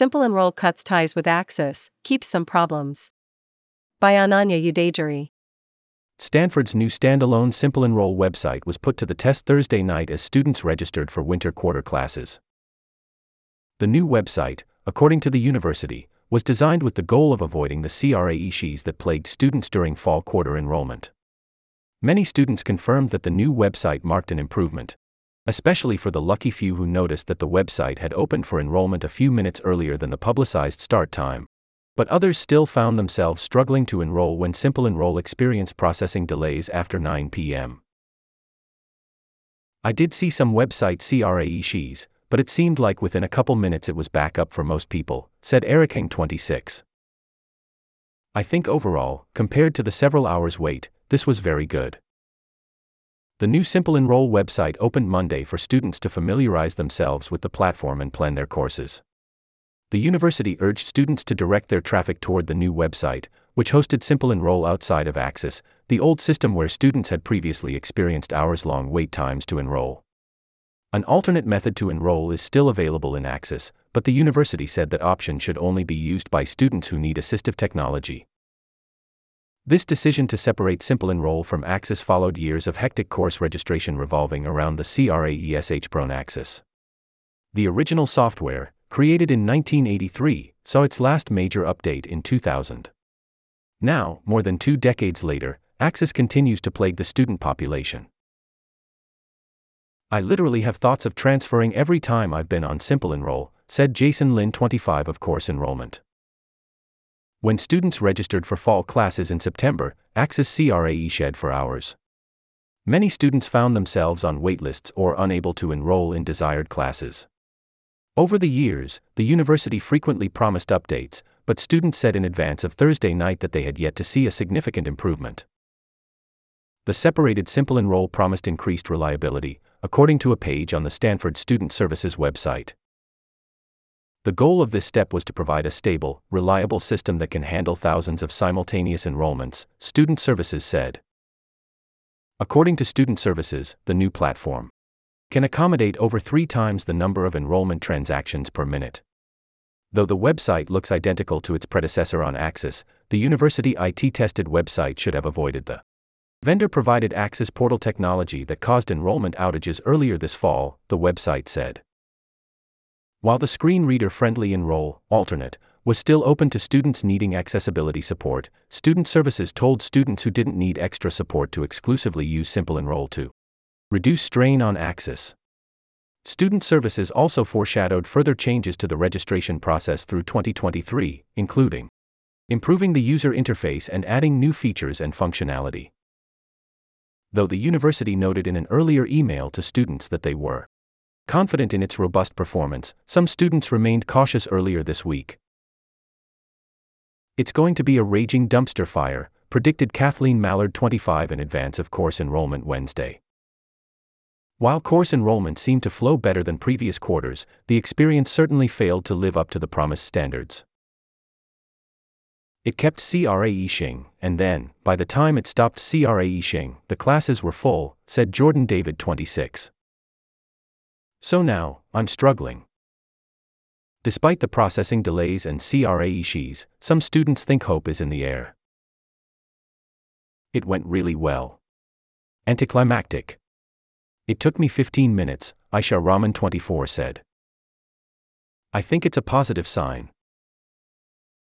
Simple Enroll cuts ties with Axess, keeps some problems. By Ananya Udajari. Stanford's new standalone Simple Enroll website was put to the test Thursday night as students registered for winter quarter classes. The new website, according to the university, was designed with the goal of avoiding the CRA issues that plagued students during fall quarter enrollment. Many students confirmed that the new website marked an improvement, especially for the lucky few who noticed that the website had opened for enrollment a few minutes earlier than the publicized start time. But others still found themselves struggling to enroll when Simple Enroll experienced processing delays after 9 p.m. I did see some website CRA issues, but it seemed like within a couple minutes it was back up for most people, said Eric Hing 26. I think overall, compared to the several hours wait, this was very good. The new Simple Enroll website opened Monday for students to familiarize themselves with the platform and plan their courses. The university urged students to direct their traffic toward the new website, which hosted Simple Enroll outside of Axess, the old system where students had previously experienced hours long wait times to enroll. An alternate method to enroll is still available in Axess, but the university said that option should only be used by students who need assistive technology. This decision to separate Simple Enroll from Axess followed years of hectic course registration revolving around the CRAESH Prone Axess. The original software, created in 1983, saw its last major update in 2000. Now, more than two decades later, Axess continues to plague the student population. I literally have thoughts of transferring every time I've been on Simple Enroll, said Jason Lin 25 of course enrollment. When students registered for fall classes in September, Axess CRAE shed for hours. Many students found themselves on waitlists or unable to enroll in desired classes. Over the years, the university frequently promised updates, but students said in advance of Thursday night that they had yet to see a significant improvement. The separated Simple Enroll promised increased reliability, according to a page on the Stanford Student Services website. The goal of this step was to provide a stable, reliable system that can handle thousands of simultaneous enrollments, Student Services said. According to Student Services, the new platform can accommodate over three times the number of enrollment transactions per minute. Though the website looks identical to its predecessor on Axess, the university IT tested website should have avoided the vendor provided Axess portal technology that caused enrollment outages earlier this fall, the website said. While the screen reader friendly Enroll, alternate, was still open to students needing accessibility support, Student Services told students who didn't need extra support to exclusively use Simple Enroll to reduce strain on Axess. Student Services also foreshadowed further changes to the registration process through 2023, including improving the user interface and adding new features and functionality. Though the university noted in an earlier email to students that they were Confident in its robust performance, some students remained cautious earlier this week. It's going to be a raging dumpster fire, predicted Kathleen Mallard 25 in advance of course enrollment Wednesday. While course enrollment seemed to flow better than previous quarters, the experience certainly failed to live up to the promised standards. It kept CRAE Shing, and then, by the time it stopped CRAE Shing, the classes were full, said Jordan David 26. So now, I'm struggling. Despite the processing delays and CRA issues, some students think hope is in the air. It went really well. Anticlimactic. It took me 15 minutes, Aisha Raman 24 said. I think it's a positive sign.